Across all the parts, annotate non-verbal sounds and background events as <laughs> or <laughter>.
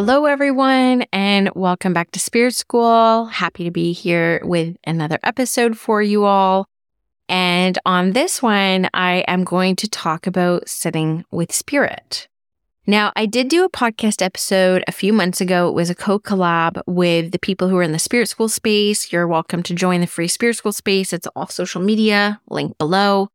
Hello, everyone, and welcome back to Spirit School. Happy to be here with another episode for you all. And on this one, I am going to talk about sitting with spirit. Now, I did do a podcast episode a few months ago. It was a co collab with the people who are in the Spirit School space. You're welcome to join the free Spirit School space. It's all social media, link below.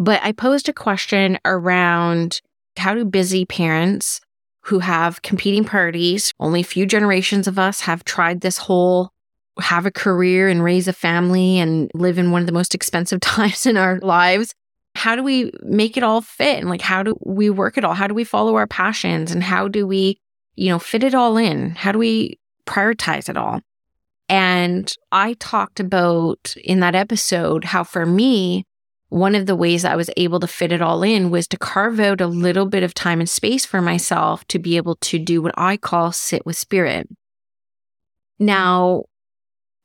But I posed a question around how do busy parents who have competing priorities. Only a few generations of us have tried this whole have a career and raise a family and live in one of the most expensive <laughs> times in our lives. How do we make it all fit? And like, how do we work it all? How do we follow our passions? And how do we, you know, fit it all in? How do we prioritize it all? And I talked about in that episode how for me, one of the ways I was able to fit it all in was to carve out a little bit of time and space for myself to be able to do what I call sit with spirit. Now,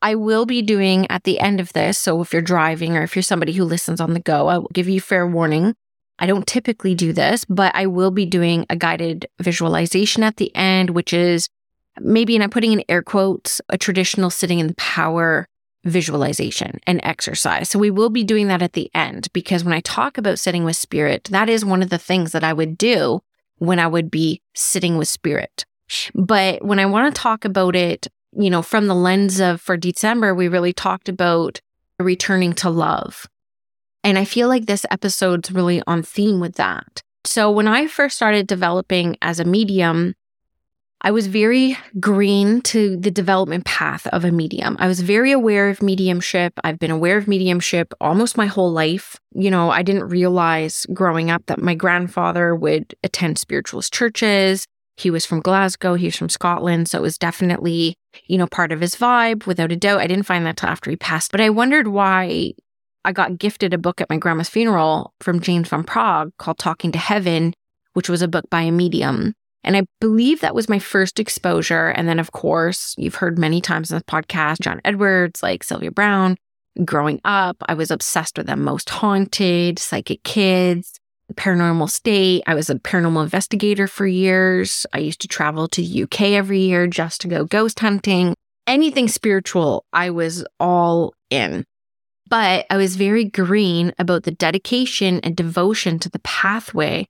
I will be doing at the end of this. So if you're driving or if you're somebody who listens on the go, I will give you fair warning. I don't typically do this, but I will be doing a guided visualization at the end, which is maybe, and I'm putting in air quotes, a traditional sitting in the power visualization and exercise. So we will be doing that at the end because when I talk about sitting with spirit, that is one of the things that I would do when I would be sitting with spirit. But when I want to talk about it, you know, from the lens of for December, we really talked about returning to love. And I feel like this episode's really on theme with that. So when I first started developing as a medium, I was very green to the development path of a medium. I was very aware of mediumship. I've been aware of mediumship almost my whole life. You know, I didn't realize growing up that my grandfather would attend spiritualist churches. He was from Glasgow, he was from Scotland. So it was definitely, you know, part of his vibe, without a doubt. I didn't find that till after he passed, but I wondered why I got gifted a book at my grandma's funeral from James Van Praagh called Talking to Heaven, which was a book by a medium. And I believe that was my first exposure. And then, of course, you've heard many times in this podcast, John Edwards, like Sylvia Browne. Growing up, I was obsessed with them. Most Haunted, Psychic Kids, Paranormal State. I was a paranormal investigator for years. I used to travel to the UK every year just to go ghost hunting. Anything spiritual, I was all in. But I was very green about the dedication and devotion to the pathway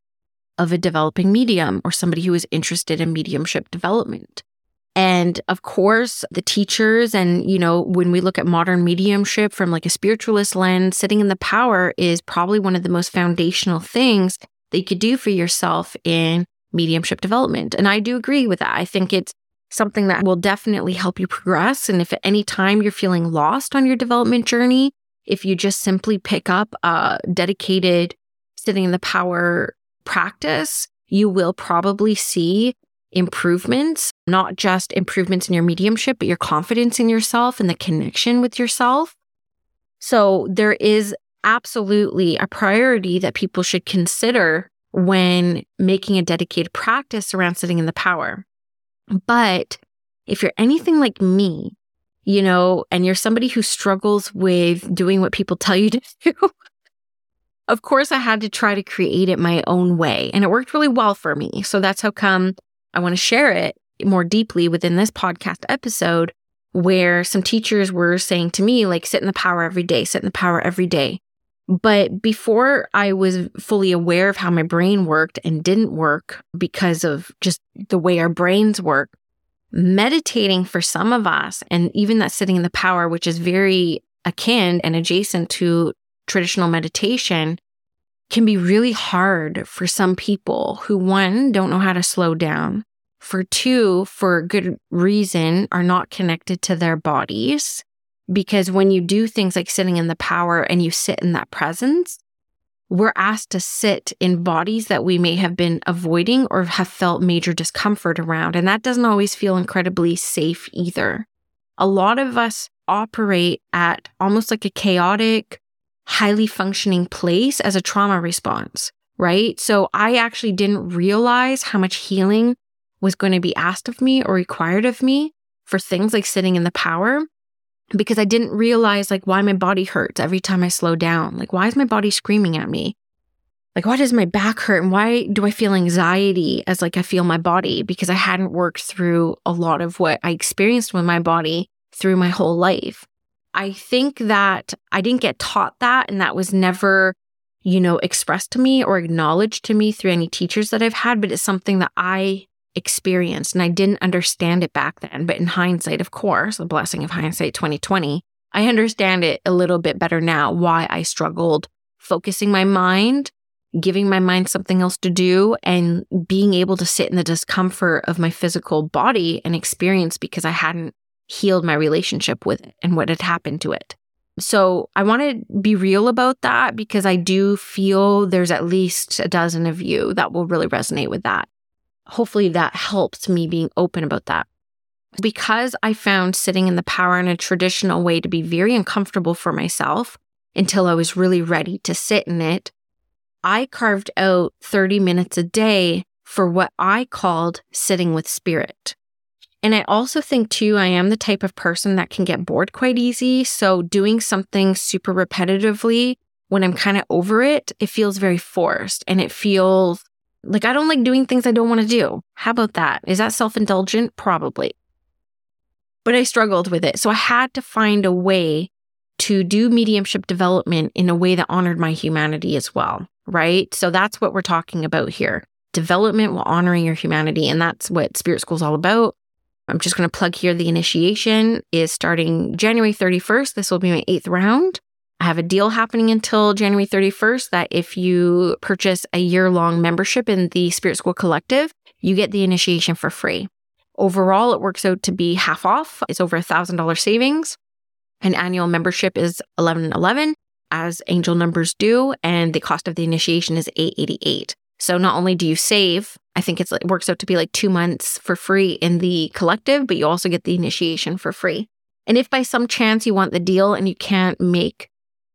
of a developing medium or somebody who is interested in mediumship development. And of course, the teachers, and you know, when we look at modern mediumship from like a spiritualist lens, sitting in the power is probably one of the most foundational things that you could do for yourself in mediumship development. And I do agree with that. I think it's something that will definitely help you progress. And if at any time you're feeling lost on your development journey, if you just simply pick up a dedicated sitting in the power practice, you will probably see improvements, not just improvements in your mediumship, but your confidence in yourself and the connection with yourself. So there is absolutely a priority that people should consider when making a dedicated practice around sitting in the power. But if you're anything like me, you know, and you're somebody who struggles with doing what people tell you to <laughs> do, of course, I had to try to create it my own way, and it worked really well for me. So that's how come I want to share it more deeply within this podcast episode, where some teachers were saying to me, like, sit in the power every day, sit in the power every day. But before I was fully aware of how my brain worked and didn't work because of just the way our brains work, meditating for some of us, and even that sitting in the power, which is very akin and adjacent to traditional meditation can be really hard for some people who, one, don't know how to slow down, for two, for good reason, are not connected to their bodies. Because when you do things like sitting in the power and you sit in that presence, we're asked to sit in bodies that we may have been avoiding or have felt major discomfort around. And that doesn't always feel incredibly safe either. A lot of us operate at almost like a chaotic, highly functioning place as a trauma response, right? So I actually didn't realize how much healing was going to be asked of me or required of me for things like sitting in the power because I didn't realize like why my body hurts every time I slow down. Like, why is my body screaming at me? Like, why does my back hurt? And why do I feel anxiety as like I feel my body? Because I hadn't worked through a lot of what I experienced with my body through my whole life. I think that I didn't get taught that, and that was never, you know, expressed to me or acknowledged to me through any teachers that I've had, but it's something that I experienced and I didn't understand it back then. But in hindsight, of course, the blessing of hindsight 2020, I understand it a little bit better now why I struggled focusing my mind, giving my mind something else to do, and being able to sit in the discomfort of my physical body and experience because I hadn't healed my relationship with it and what had happened to it. So I want to be real about that because I do feel there's at least a dozen of you that will really resonate with that hopefully that helps me being open about that. Because I found sitting in the power in a traditional way to be very uncomfortable for myself until I was really ready to sit in it, I carved out 30 minutes a day for what I called sitting with spirit. And I also think, too, I am the type of person that can get bored quite easy. So, doing something super repetitively when I'm kind of over it, it feels very forced and it feels like, I don't like doing things I don't want to do. How about that? Is that self indulgent? Probably. But I struggled with it. So I had to find a way to do mediumship development in a way that honored my humanity as well. Right. So that's what we're talking about here development while honoring your humanity. And that's what Spirit School is all about. I'm just going to plug here the initiation is starting January 31st. This will be my eighth round. I have a deal happening until January 31st that if you purchase a year long membership in the Spirit School Collective, you get the initiation for free. Overall, it works out to be half off. It's over a $1,000 savings. An annual membership is 1111 as angel numbers do, and the cost of the initiation is 888. So not only do you save, I think it works out to be like 2 months for free in the collective, but you also get the initiation for free. And if by some chance you want the deal and you can't make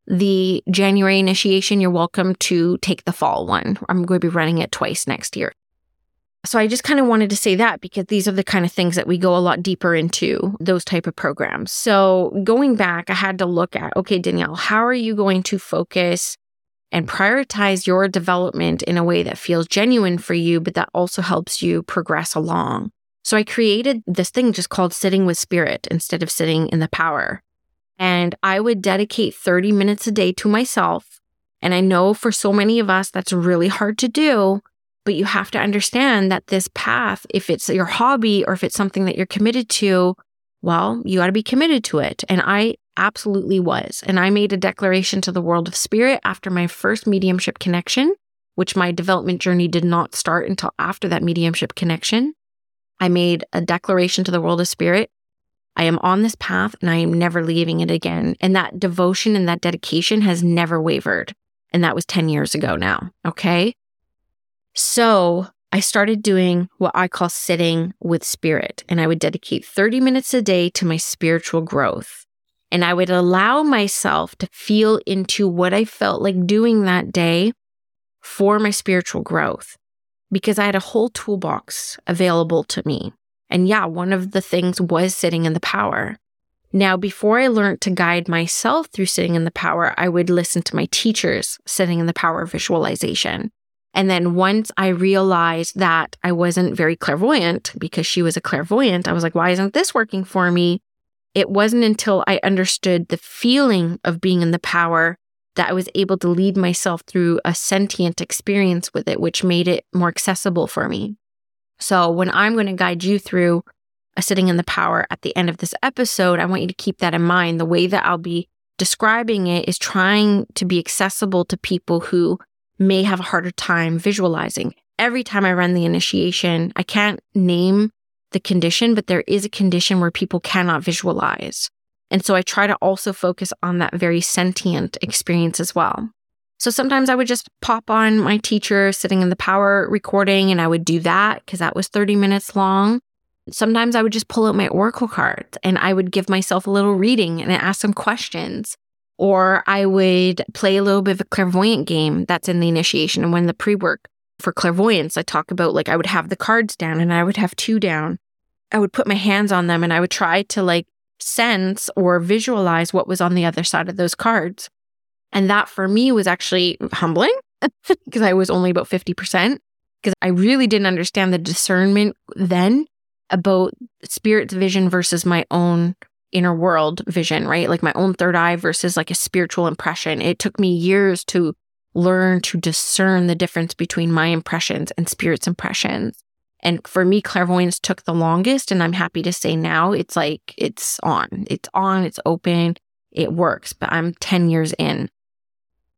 the January initiation, you're welcome to take the fall one. I'm going to be running it twice next year. So I just kind of wanted to say that because these are the kind of things that we go a lot deeper into those type of programs. So going back, I had to look at, okay, Danielle, how are you going to focus and prioritize your development in a way that feels genuine for you, but that also helps you progress along? So I created this thing just called sitting with spirit instead of sitting in the power. And I would dedicate 30 minutes a day to myself. And I know for so many of us, that's really hard to do. But you have to understand that this path, if it's your hobby or if it's something that you're committed to, well, you got to be committed to it. And I absolutely was. And I made a declaration to the world of spirit after my first mediumship connection, which my development journey did not start until after that mediumship connection. I made a declaration to the world of spirit I am on this path and I am never leaving it again. And that devotion and that dedication has never wavered. And that was 10 years ago now. Okay. So I started doing what I call sitting with spirit, and I would dedicate 30 minutes a day to my spiritual growth. And I would allow myself to feel into what I felt like doing that day for my spiritual growth because I had a whole toolbox available to me. And yeah, one of the things was sitting in the power. Now, before I learned to guide myself through sitting in the power, I would listen to my teachers sitting in the power visualization. And then once I realized that I wasn't very clairvoyant because she was a clairvoyant, I was like, why isn't this working for me? It wasn't until I understood the feeling of being in the power that I was able to lead myself through a sentient experience with it, which made it more accessible for me. So when I'm going to guide you through a sitting in the power at the end of this episode, I want you to keep that in mind. The way that I'll be describing it is trying to be accessible to people who may have a harder time visualizing. Every time I run the initiation, I can't name the condition, but there is a condition where people cannot visualize. And so I try to also focus on that very sentient experience as well. So sometimes I would just pop on my teacher sitting in the power recording and I would do that because that was 30 minutes long. Sometimes I would just pull out my oracle cards and I would give myself a little reading and ask some questions. Or I would play a little bit of a clairvoyant game that's in the initiation. And when the pre work for clairvoyance, I talk about like I would have the cards down and I would have two down. I would put my hands on them and I would try to like sense or visualize what was on the other side of those cards. And that for me was actually humbling <laughs> because I was only about 50% because I really didn't understand the discernment then about spirit's vision versus my own inner world vision, right? Like my own third eye versus like a spiritual impression. It took me years to learn to discern the difference between my impressions and spirit's impressions. And for me, clairvoyance took the longest. And I'm happy to say now it's like, it's on, it's on, it's open, it works, but I'm 10 years in.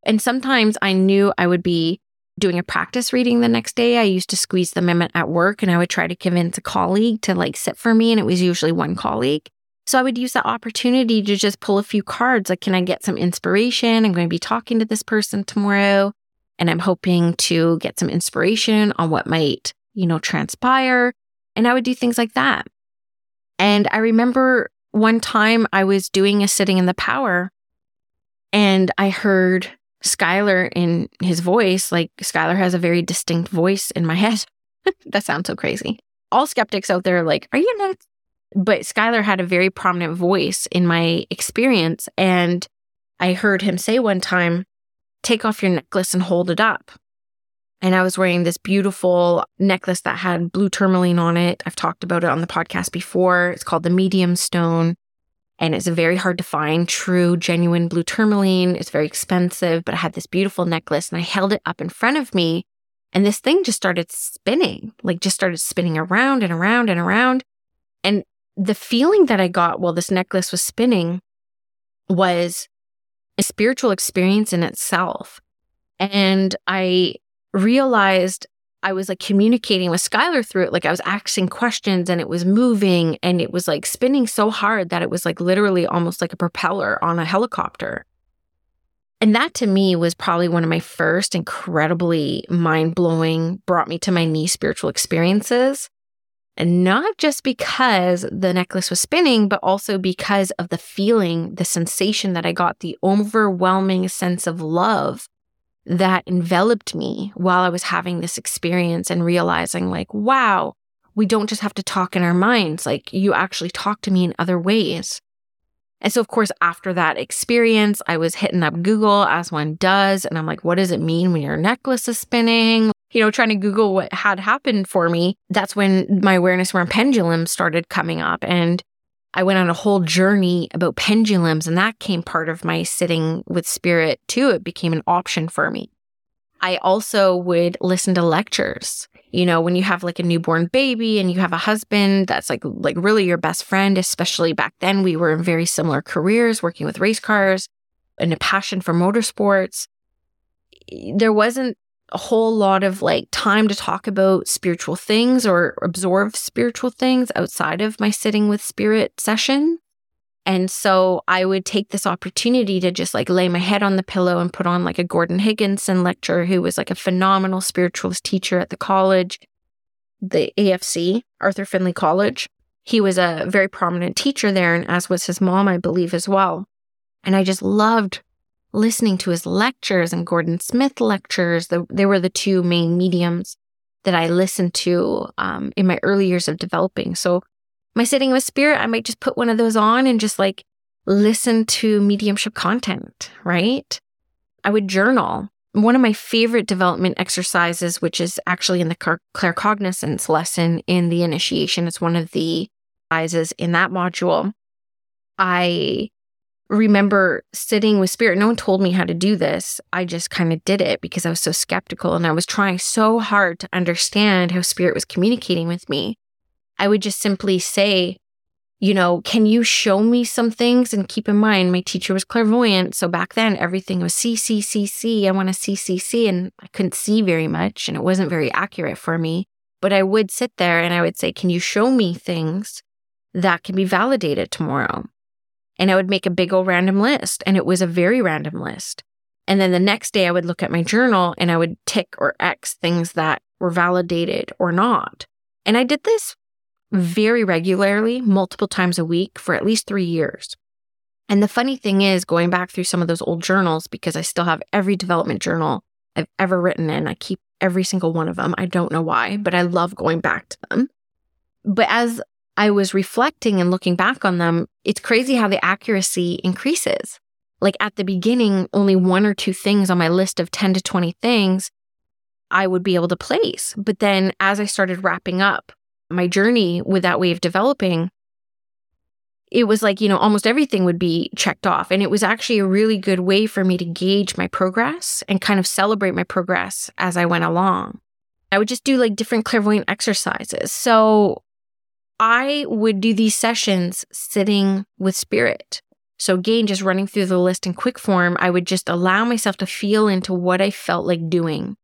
And sometimes I knew I would be doing a practice reading the next day. I used to squeeze them in at work and I would try to convince a colleague to like sit for me. And it was usually one colleague. So I would use that opportunity to just pull a few cards. Like, can I get some inspiration? I'm going to be talking to this person tomorrow and I'm hoping to get some inspiration on what might, you know, transpire. And I would do things like that. And I remember one time I was doing a sitting in the power and I heard Skylar in his voice, like Skylar has a very distinct voice in my <laughs> head. that sounds so crazy. All skeptics out there are like, are you nuts? But Skylar had a very prominent voice in my experience. And I heard him say one time, take off your necklace and hold it up. And I was wearing this beautiful necklace that had blue tourmaline on it. I've talked about it on the podcast before. It's called the medium stone and it's very hard to find true, genuine blue tourmaline. It's very expensive, but I had this beautiful necklace and I held it up in front of me. And this thing just started spinning, like just started spinning around and around and around. The feeling that I got while this necklace was spinning was a spiritual experience in itself. And I realized I was like communicating with Skylar through it. Like I was asking questions and it was moving and it was like spinning so hard that it was like literally almost like a propeller on a helicopter. And that to me was probably one of my first incredibly mind blowing, brought me to my knee spiritual experiences. And not just because the necklace was spinning, but also because of the feeling, the sensation that I got, the overwhelming sense of love that enveloped me while I was having this experience and realizing, like, wow, we don't just have to talk in our minds. Like, you actually talk to me in other ways. And so, of course, after that experience, I was hitting up Google as one does. And I'm like, what does it mean when your necklace is spinning? You know, trying to Google what had happened for me. That's when my awareness around pendulums started coming up. And I went on a whole journey about pendulums, and that came part of my sitting with spirit too. It became an option for me. I also would listen to lectures. You know, when you have like a newborn baby and you have a husband that's like like really your best friend, especially back then we were in very similar careers, working with race cars and a passion for motorsports. There wasn't a whole lot of like time to talk about spiritual things or absorb spiritual things outside of my sitting with spirit session. And so I would take this opportunity to just like lay my head on the pillow and put on like a Gordon Higginson lecture, who was like a phenomenal spiritualist teacher at the college, the AFC, Arthur Findlay College. He was a very prominent teacher there, and as was his mom, I believe, as well. And I just loved listening to his lectures and Gordon Smith lectures. The, they were the two main mediums that I listened to um, in my early years of developing. So, my sitting with spirit, I might just put one of those on and just like listen to mediumship content, right? I would journal. One of my favorite development exercises, which is actually in the claircognizance lesson in the initiation, it's one of the exercises in that module. I remember sitting with spirit. No one told me how to do this. I just kind of did it because I was so skeptical and I was trying so hard to understand how spirit was communicating with me. I would just simply say, you know, can you show me some things? And keep in mind, my teacher was clairvoyant. So back then, everything was C, C, C, C. I want to see, C, C. And I couldn't see very much and it wasn't very accurate for me. But I would sit there and I would say, can you show me things that can be validated tomorrow? And I would make a big old random list. And it was a very random list. And then the next day I would look at my journal and I would tick or X things that were validated or not. And I did this very regularly, multiple times a week for at least three years. And the funny thing is, going back through some of those old journals, because I still have every development journal I've ever written in, I keep every single one of them. I don't know why, but I love going back to them. But as I was reflecting and looking back on them, it's crazy how the accuracy increases. Like at the beginning, only one or two things on my list of 10 to 20 things I would be able to place. But then as I started wrapping up my journey with that way of developing, it was like, you know, almost everything would be checked off. And it was actually a really good way for me to gauge my progress and kind of celebrate my progress as I went along. I would just do like different clairvoyant exercises. So I would do these sessions sitting with spirit. So again, just running through the list in quick form, I would just allow myself to feel into what I felt like doing.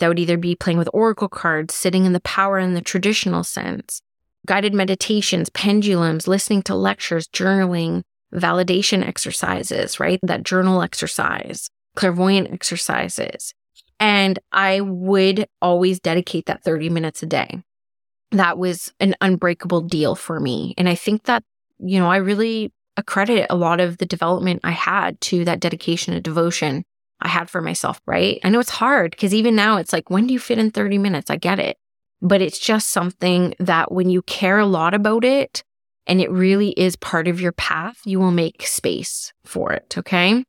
That would either be playing with oracle cards, sitting in the power in the traditional sense, guided meditations, pendulums, listening to lectures, journaling, validation exercises, right? That journal exercise, clairvoyant exercises. And I would always dedicate that 30 minutes a day. That was an unbreakable deal for me. And I think that, you know, I really accredit a lot of the development I had to that dedication and devotion I had for myself, right? I know it's hard because even now it's like, when do you fit in 30 minutes? I get it but it's just something that when you care a lot about it and it really is part of your path, you will make space for it. Okay.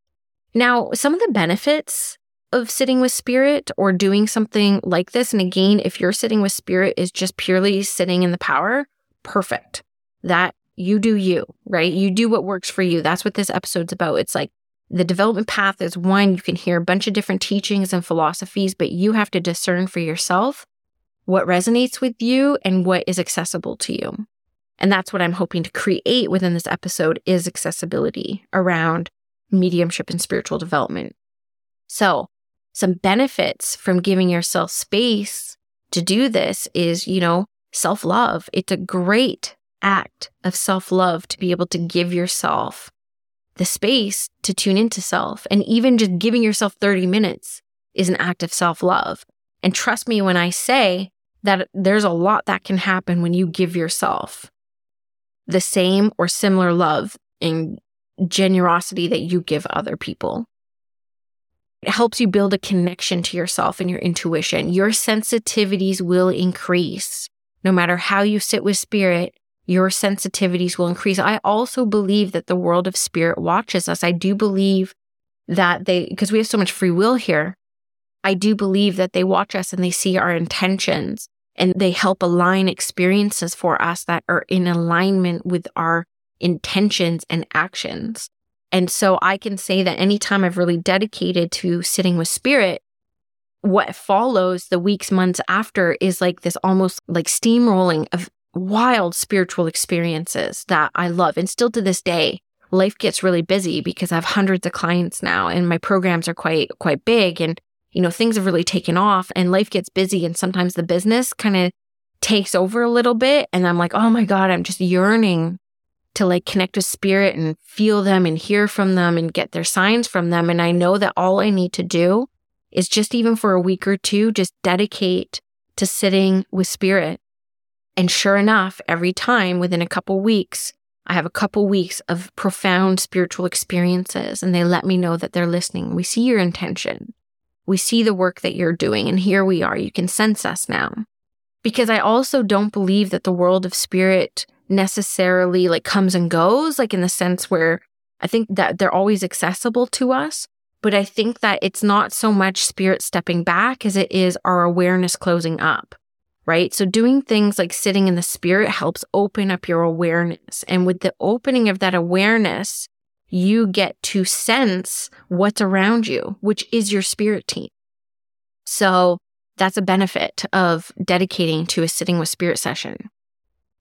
Now, some of the benefits of sitting with spirit or doing something like this, and again, if you're sitting with spirit is just purely sitting in the power, perfect. That you do you, right? You do what works for you. That's what this episode's about. It's like the development path is one, you can hear a bunch of different teachings and philosophies, but you have to discern for yourself what resonates with you and what is accessible to you. And that's what I'm hoping to create within this episode is accessibility around mediumship and spiritual development. So, some benefits from giving yourself space to do this is, you know, self love. It's a great act of self love to be able to give yourself the space to tune into self. And even just giving yourself 30 minutes is an act of self love. And trust me when I say that there's a lot that can happen when you give yourself the same or similar love and generosity that you give other people. It helps you build a connection to yourself and your intuition. Your sensitivities will increase. No matter how you sit with spirit, your sensitivities will increase. I also believe that the world of spirit watches us. I do believe that they, because we have so much free will here, I do believe that they watch us and they see our intentions and they help align experiences for us that are in alignment with our intentions and actions. And so I can say that anytime I've really dedicated to sitting with spirit, what follows the weeks, months after is like this almost like steamrolling of wild spiritual experiences that I love. And still to this day, life gets really busy because I have hundreds of clients now and my programs are quite, quite big. And you know, things have really taken off and life gets busy and sometimes the business kind of takes over a little bit. And I'm like, oh my God, I'm just yearning to like connect with spirit and feel them and hear from them and get their signs from them. And I know that all I need to do is just even for a week or two, just dedicate to sitting with spirit. And sure enough, every time within a couple weeks, I have a couple weeks of profound spiritual experiences and they let me know that they're listening. We see your intention. We see the work that you're doing, and here we are. You can sense us now. Because I also don't believe that the world of spirit necessarily like comes and goes, like in the sense where I think that they're always accessible to us. But I think that it's not so much spirit stepping back as it is our awareness closing up, right? So doing things like sitting in the spirit helps open up your awareness. And with the opening of that awareness, you get to sense what's around you, which is your spirit team. So that's a benefit of dedicating to a sitting with spirit session,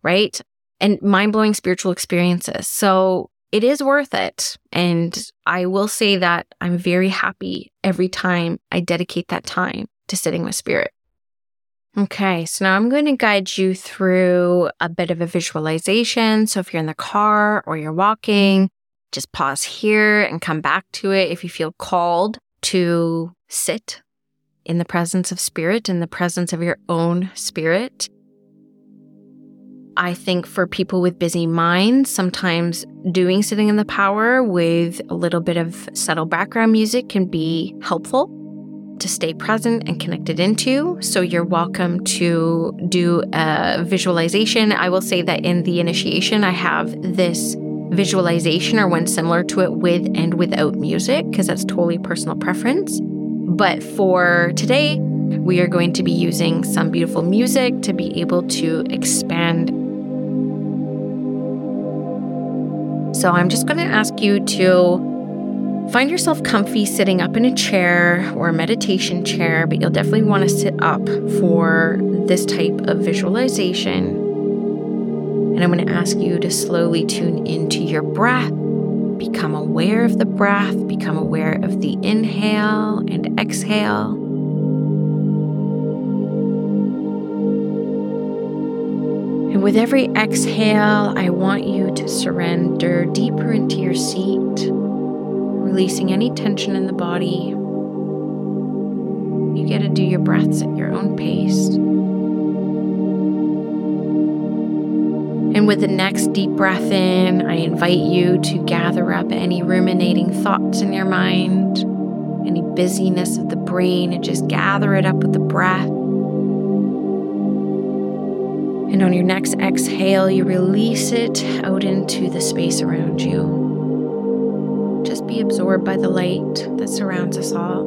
right? And mind blowing spiritual experiences. So it is worth it. And I will say that I'm very happy every time I dedicate that time to sitting with spirit. Okay, so now I'm going to guide you through a bit of a visualization. So if you're in the car or you're walking, just pause here and come back to it if you feel called to sit in the presence of spirit, in the presence of your own spirit. I think for people with busy minds, sometimes doing sitting in the power with a little bit of subtle background music can be helpful to stay present and connected into. So you're welcome to do a visualization. I will say that in the initiation, I have this visualization or one similar to it with and without music because that's totally personal preference. But for today, we are going to be using some beautiful music to be able to expand. So I'm just going to ask you to find yourself comfy sitting up in a chair or a meditation chair, but you'll definitely want to sit up for this type of visualization. And I'm going to ask you to slowly tune into your breath Become aware of the breath, become aware of the inhale and exhale. And with every exhale, I want you to surrender deeper into your seat, releasing any tension in the body. You get to do your breaths at your own pace. And with the next deep breath in, I invite you to gather up any ruminating thoughts in your mind, any busyness of the brain, and just gather it up with the breath. And on your next exhale, you release it out into the space around you. Just be absorbed by the light that surrounds us all.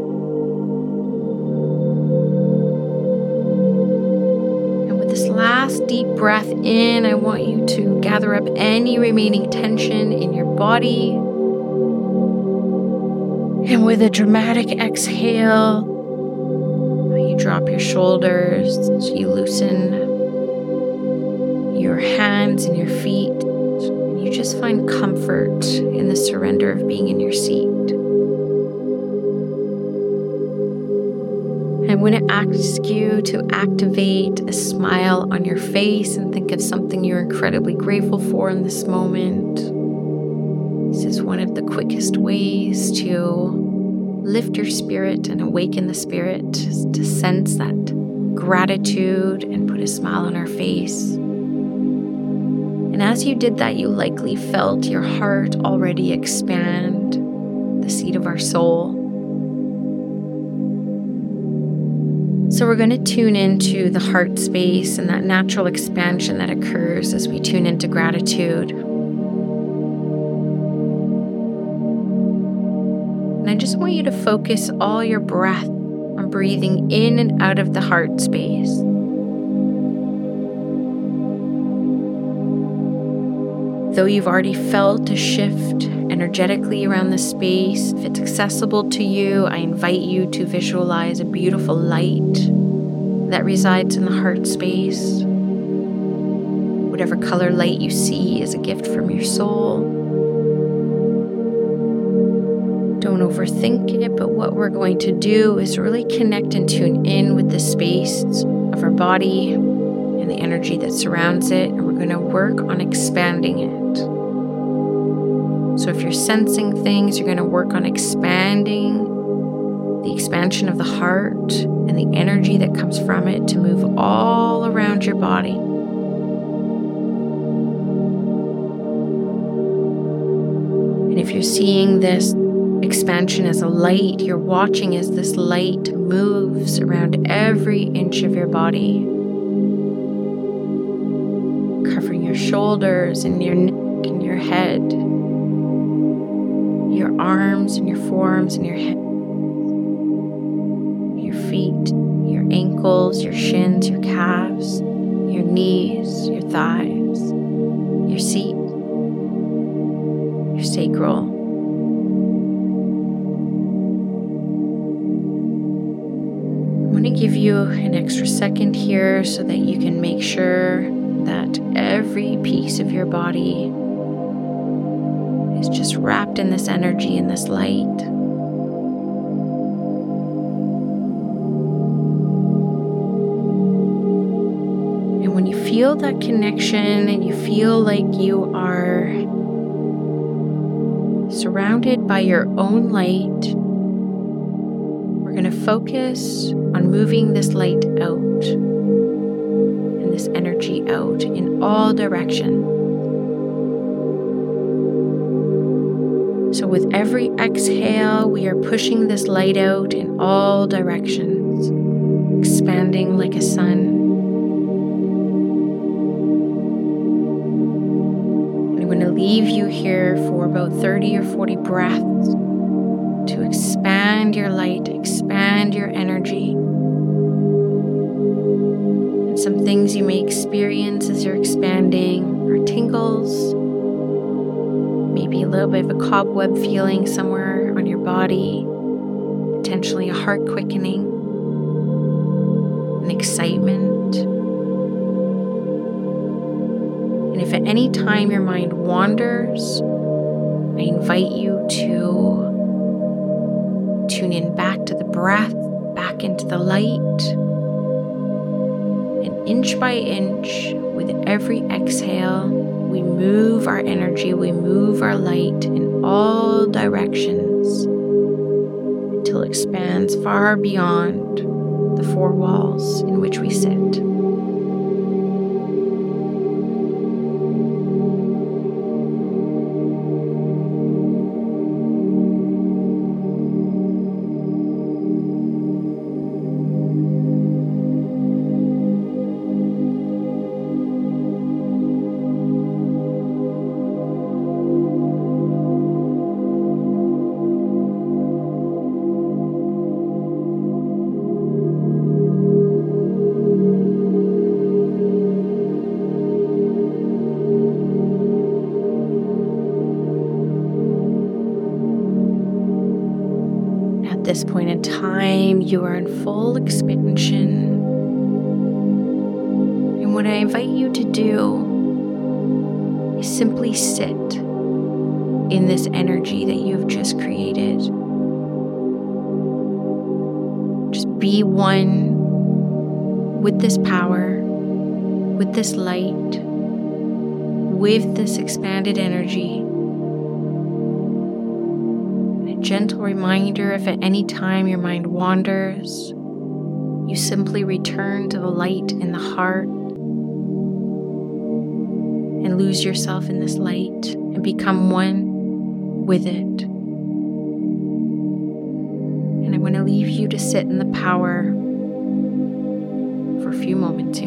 And with this last deep breath in, I want you to gather up any remaining tension in your body. And with a dramatic exhale, you drop your shoulders, you loosen your hands and your feet. You just find comfort in the surrender of being in your seat. I'm going to ask you to activate a smile on your face and think of something you're incredibly grateful for in this moment. This is one of the quickest ways to lift your spirit and awaken the spirit, to sense that gratitude and put a smile on our face. And as you did that, you likely felt your heart already expand, the seat of our soul. So, we're going to tune into the heart space and that natural expansion that occurs as we tune into gratitude. And I just want you to focus all your breath on breathing in and out of the heart space. Though you've already felt a shift energetically around the space, if it's accessible to you, I invite you to visualize a beautiful light that resides in the heart space. Whatever color light you see is a gift from your soul. Don't overthink it, but what we're going to do is really connect and tune in with the space of our body and the energy that surrounds it, going to work on expanding it. So, if you're sensing things, you're going to work on expanding the expansion of the heart and the energy that comes from it to move all around your body. And if you're seeing this expansion as a light, you're watching as this light moves around every inch of your body, shoulders and your neck and your head your arms and your forearms and your head, your feet, your ankles, your shins, your calves, your knees, your thighs, your seat, your sacral. I'm going to give you an extra second here so that you can make sure that every piece of your body is just wrapped in this energy and this light. And when you feel that connection and you feel like you are surrounded by your own light, we're going to focus on moving this light out energy out in all directions. So, with every exhale, we are pushing this light out in all directions, expanding like a sun. And I'm going to leave you here for about 30 or 40 breaths to expand your light, expand your energy. Things you may experience as you're expanding are tingles maybe a little bit of a cobweb feeling somewhere on your body, potentially a heart quickening, an excitement. And if at any time your mind wanders, I invite you to tune in back to the breath, back into the light. Inch by inch, with every exhale, we move our energy, we move our light in all directions until it expands far beyond the four walls in which we sit. Energy that you've just created. Just be one with this power, with this light, with this expanded energy A gentle reminder if at any time your mind wanders, you simply return to the light in the heart and lose yourself in this light and become one with it. And I'm going to leave you to sit in the power for a few moments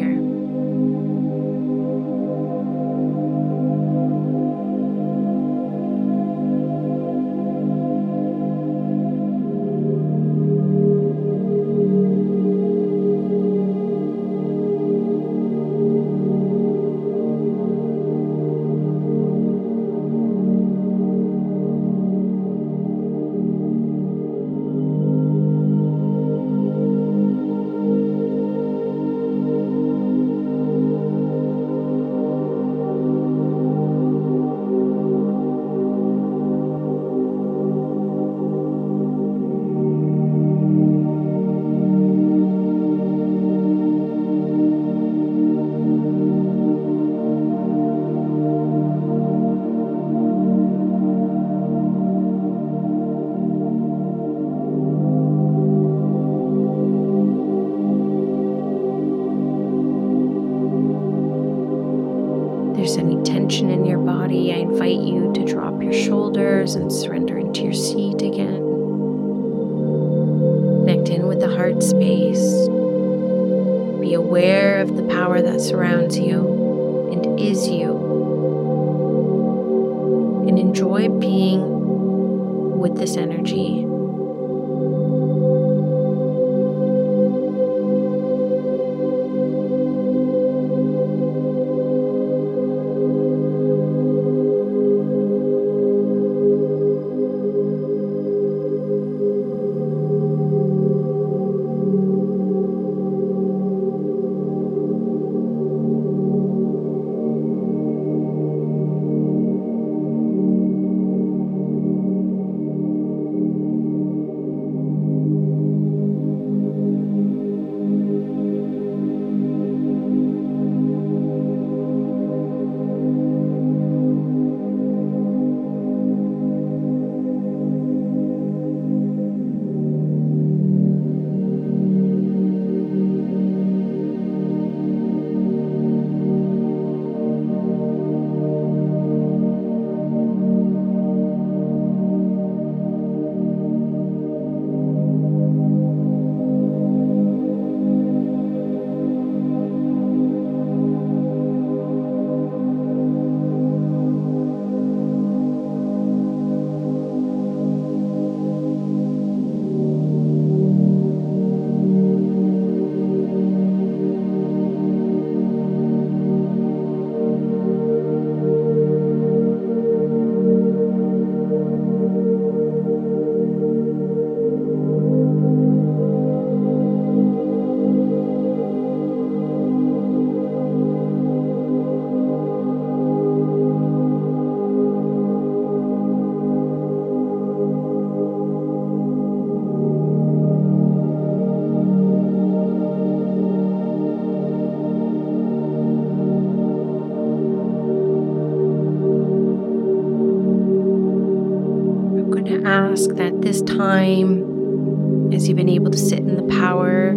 time as you've been able to sit in the power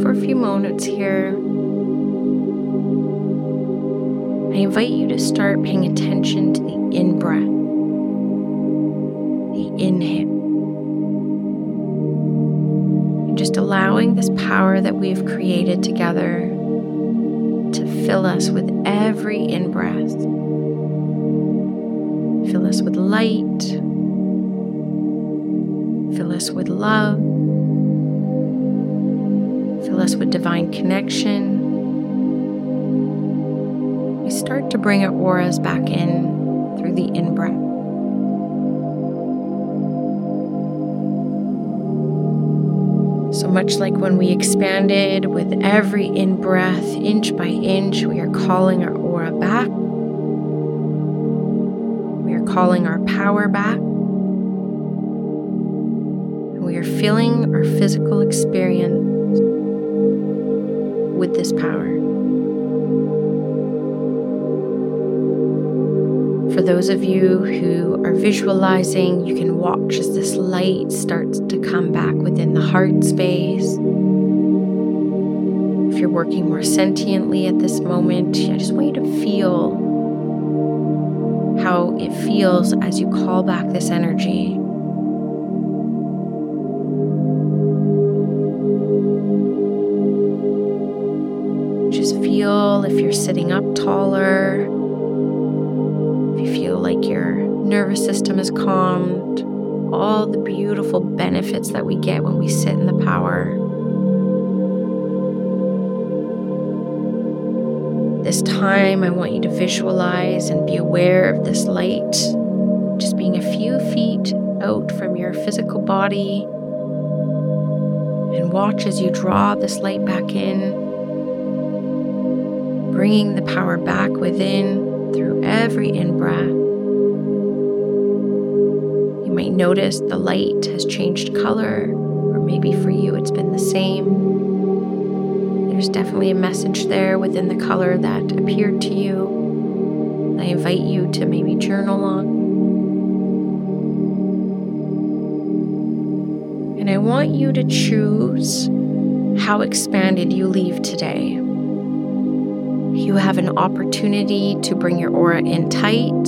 for a few moments here. I invite you to start paying attention to the in breath, the inhale. And just allowing this power that we've created together to fill us with every in breath. Fill us with light. With love. Fill us with divine connection we start to bring our auras back in through the in breath. So much like when we expanded with every in breath, inch by inch, we are calling our aura back. We are calling our power back. And we are filling our physical experience with this power. For those of you who are visualizing, you can watch as this light starts to come back within the heart space. If you're working more sentiently at this moment, I just want you to feel how it feels as you call back this energy. Sitting up taller if you feel like your nervous system is calmed, all the beautiful benefits that we get when we sit in the power. This time, I want you to visualize and be aware of this light just being a few feet out from your physical body. And watch as you draw this light back in, bringing the power back within through every in breath You might notice the light has changed color, or maybe for you it's been the same. There's definitely a message there within the color that appeared to you. I invite you to maybe journal on. And I want you to choose how expanded you leave today. You have an opportunity to bring your aura in tight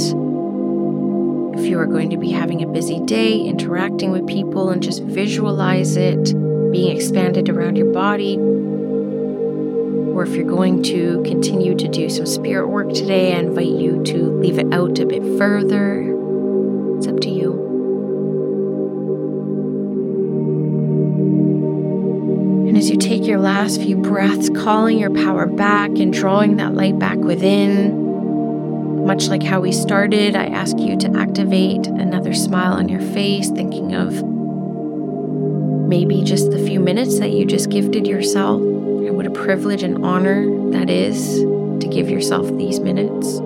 if you are going to be having a busy day, interacting with people, and just visualize it being expanded around your body. Or if you're going to continue to do some spirit work today, I invite you to leave it out a bit further. Last few breaths, calling your power back and drawing that light back within, much like how we started, I ask you to activate another smile on your face, thinking of maybe just the few minutes that you just gifted yourself, and what a privilege and honor that is to give yourself these minutes.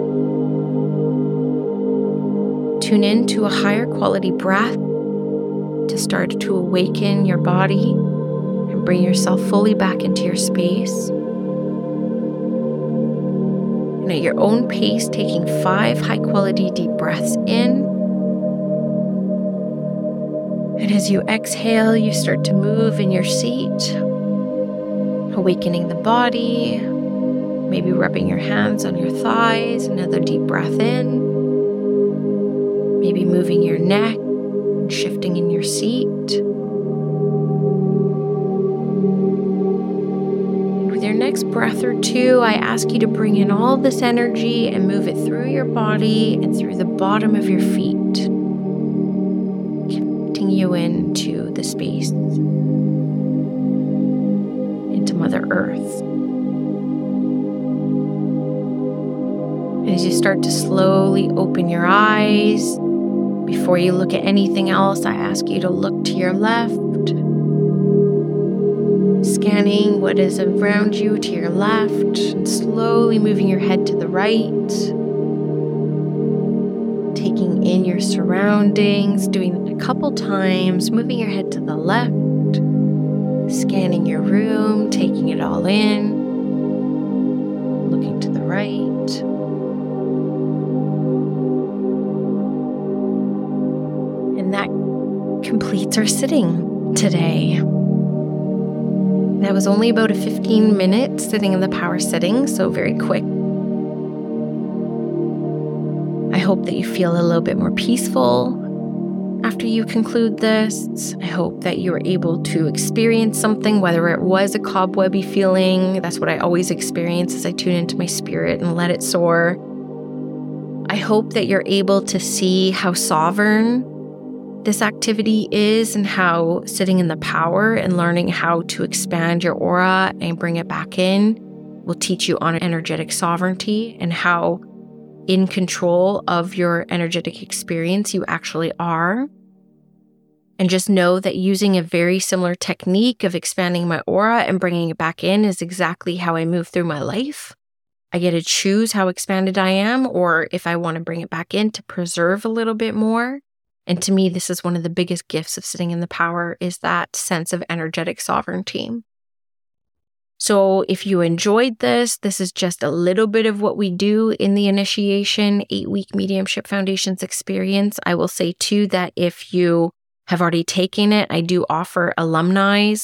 Tune in to a higher quality breath to start to awaken your body bring yourself fully back into your space and at your own pace, taking five high quality deep breaths in. And as you exhale, you start to move in your seat, awakening the body, maybe rubbing your hands on your thighs, another deep breath in, maybe moving your neck shifting in your seat. Next breath or two, I ask you to bring in all this energy and move it through your body and through the bottom of your feet, connecting you into the space, into Mother Earth. As you start to slowly open your eyes, before you look at anything else, I ask you to look to your left scanning what is around you to your left, slowly moving your head to the right. Taking in your surroundings, doing it a couple times, moving your head to the left, scanning your room, taking it all in, looking to the right. And that completes our sitting today. That was only about a 15 minute sitting in the power setting, so very quick. I hope that you feel a little bit more peaceful after you conclude this. I hope that you are able to experience something, whether it was a cobwebby feeling. That's what I always experience as I tune into my spirit and let it soar. I hope that you're able to see how sovereign this activity is and how sitting in the power and learning how to expand your aura and bring it back in will teach you on energetic sovereignty and how in control of your energetic experience you actually are. And just know that using a very similar technique of expanding my aura and bringing it back in is exactly how I move through my life. I get to choose how expanded I am, or if I want to bring it back in to preserve a little bit more. And to me, this is one of the biggest gifts of sitting in the power is that sense of energetic sovereignty. So if you enjoyed this, this is just a little bit of what we do in the initiation eight week mediumship foundations experience. I will say too that if you have already taken it, I do offer alumni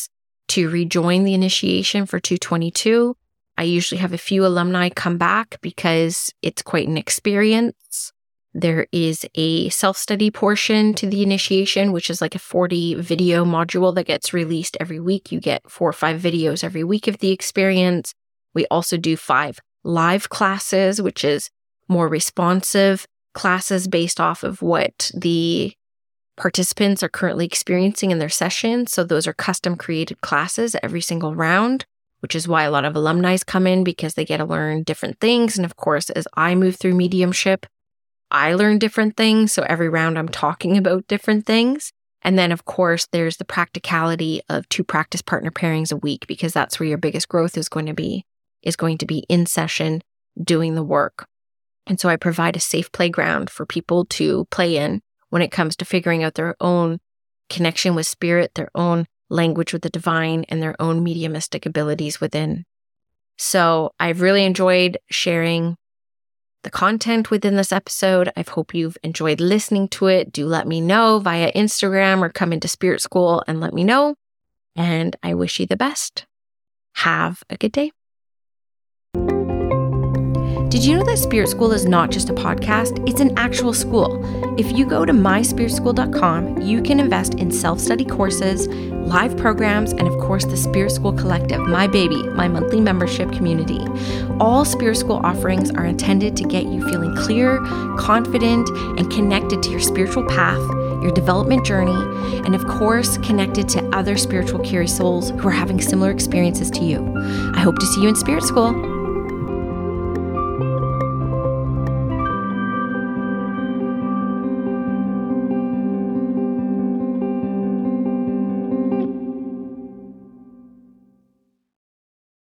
to rejoin the initiation for 222. I usually have a few alumni come back because it's quite an experience. There is a self study portion to the initiation, which is like a 40 video module that gets released every week. You get four or five videos every week of the experience. We also do five live classes, which is more responsive classes based off of what the participants are currently experiencing in their session. So those are custom created classes every single round, which is why a lot of alumni come in because they get to learn different things. And of course, as I move through mediumship, I learn different things. So every round I'm talking about different things. And then, of course, there's the practicality of two practice partner pairings a week because that's where your biggest growth is going to be, is going to be in session doing the work. And so I provide a safe playground for people to play in when it comes to figuring out their own connection with spirit, their own language with the divine, and their own mediumistic abilities within. So I've really enjoyed sharing the content within this episode. I hope you've enjoyed listening to it. Do let me know via Instagram or come into Spirit School and let me know. And I wish you the best. Have a good day. Did you know that Spirit School is not just a podcast? It's an actual school. If you go to myspiritschool.com, you can invest in self study courses, live programs, and of course, the Spirit School Collective, my baby, my monthly membership community. All Spirit School offerings are intended to get you feeling clear, confident, and connected to your spiritual path, your development journey, and of course, connected to other spiritual curious souls who are having similar experiences to you. I hope to see you in Spirit School.